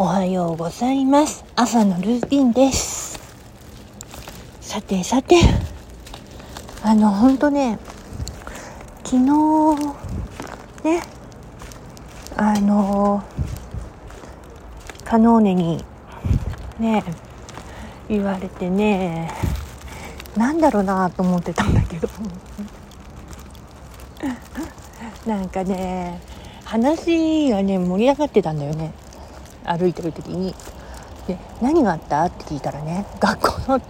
おはようございます。朝のルーティンです。さてさてあのほんとね昨日ねあのカノーネにね言われてねなんだろうなと思ってたんだけど。なんかね話がね盛り上がってたんだよね。歩いてる時にで何があった？って聞いたらね学校の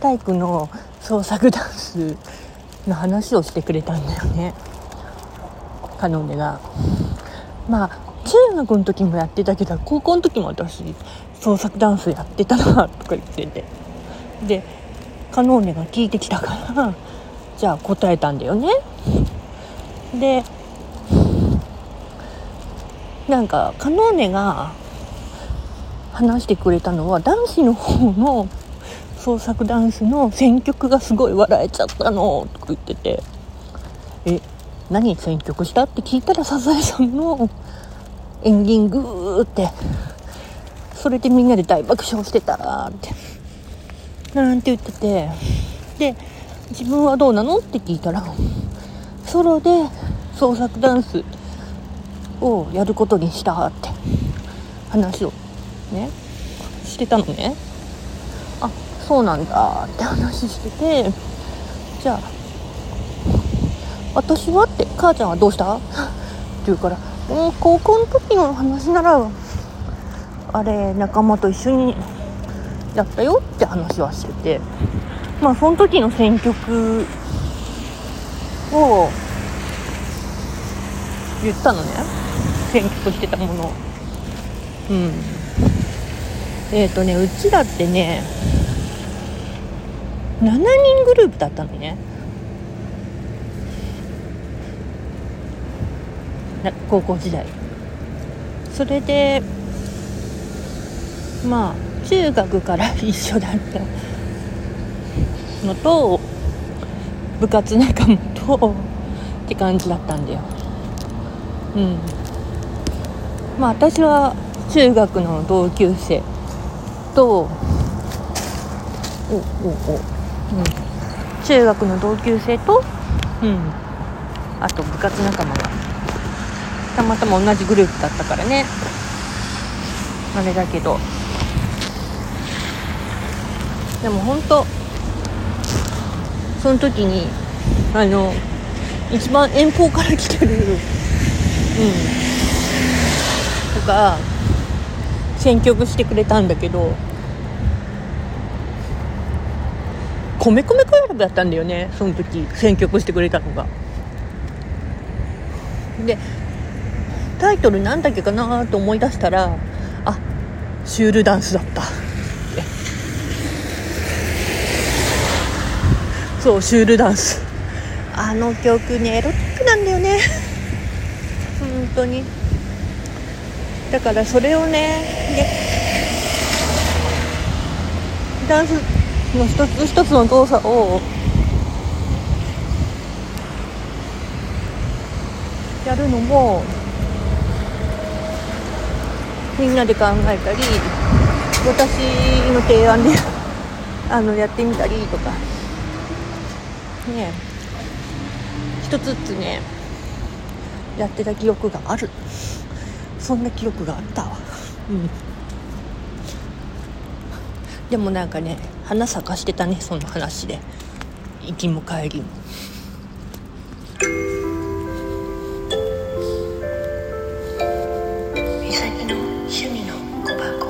体育の創作ダンスの話をしてくれたんだよね。カノンネがまあ中学の時もやってたけど高校の時も私創作ダンスやってたなとか言ってて。でカノーネが聞いてきたからじゃあ答えたんだよね。でなんかカノーネが話してくれたのは男子の方の 創作ダンスの選曲がすごい笑えちゃったのとか言ってて。え何選曲した？って聞いたらサザエさんのエンディングって。それでみんなで大爆笑してたらって。なんて言ってて。で自分はどうなの？って聞いたらソロで創作ダンスをやることにしたって話をね。してたのね。あそうなんだ。って話しててじゃあ私はって母ちゃんはどうした？って言うからうん高校の時の話ならあれ仲間と一緒にやったよって話はしててまあその時の選曲を言ったのね。選曲してたものうん。えっ、ー、とねうちだってね7人グループだったのね。高校時代。それでまあ中学から一緒だったのと部活仲間とって感じだったんだよ。うん。まあ私は中学の同級生とおおお、うん、中学の同級生とうん。あと部活仲間がたまたま同じグループだったからね。あれだけど。でも本当その時にあの一番遠方から来てるうん。とか選曲してくれたんだけど米米クラブだったんだよねその時選曲してくれたのが。でタイトルなんだっけかなと思い出したらあシュールダンスだった。そうシュールダンス。あの曲ねエロティックなんだよね。本当に。だからそれをねダンスの一つ一つの動作をやるのもみんなで考えたり私の提案で あのやってみたりとか。ね。一つずつねやってた記憶がある。そんな記憶があったわ。うん。でもなんかね花咲かしてたねその話で。行きも帰りも。みさきの趣味の小箱。